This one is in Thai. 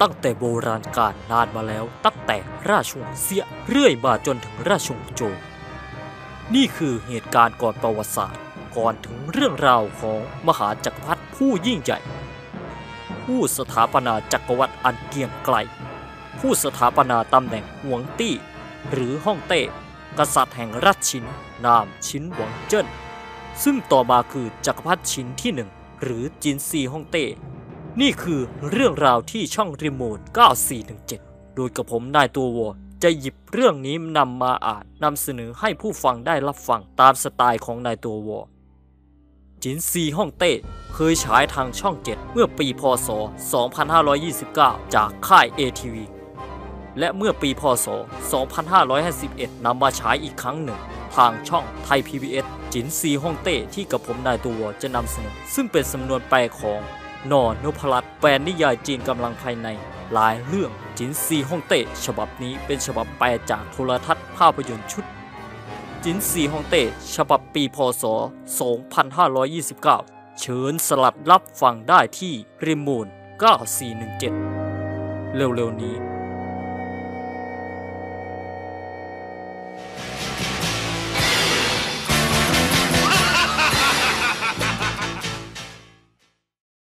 ตั้งแต่โบราณกาลนานมาแล้วตั้งแต่ราชวงศ์เสียเรื่อยมาจนถึงราชวงศ์โจวนี่คือเหตุการณ์ก่อนประวัติศาสตร์ก่อนถึงเรื่องราวของมหาจักรพรรดิผู้ยิ่งใหญ่ ผู้สถาปนาจักรวรรดิอันเกียงไกล ผู้สถาปนาตำแหน่งหวงตี้ หรือฮ่องเต้กษัตริย์แห่งรัชชินนามชินหวงเจิ้นซึ่งต่อมาคือจักรพรรดิชินที่หนึ่งหรือจินซีฮ่องเต้ นี่คือเรื่องราวที่ช่องรีโมท 9417 โดยกับผมนายตัววอจะหยิบเรื่องนี้นำมาอ่านนำเสนอให้ผู้ฟังได้รับฟังตามสไตล์ของนายตัววอจินซีฮ่องเต้เคยฉายทางช่อง 7 เมื่อปีพศ 2529 จากค่าย ATV และเมื่อปีพศ 2551 นำมาฉายอีกครั้งหนึ่ง ทางช่องไทย PBS จินซีฮ่องเต้ที่กับผมนายตัวจะนำเสนอ ซึ่งเป็นสำนวนแปลของ นอนพรัตน์แปลนิยายจีนกำลังภายใน หลายเรื่องจินซีฮ่องเต้ฉบับนี้เป็นฉบับแปลจากโทรทัศน์ภาพยนตร์ชุด จินซีฮ่องเต้ฉบับปีพศ 2529 เชิญสลัดรับฟังได้ที่ริมูน9417 เร็วๆนี้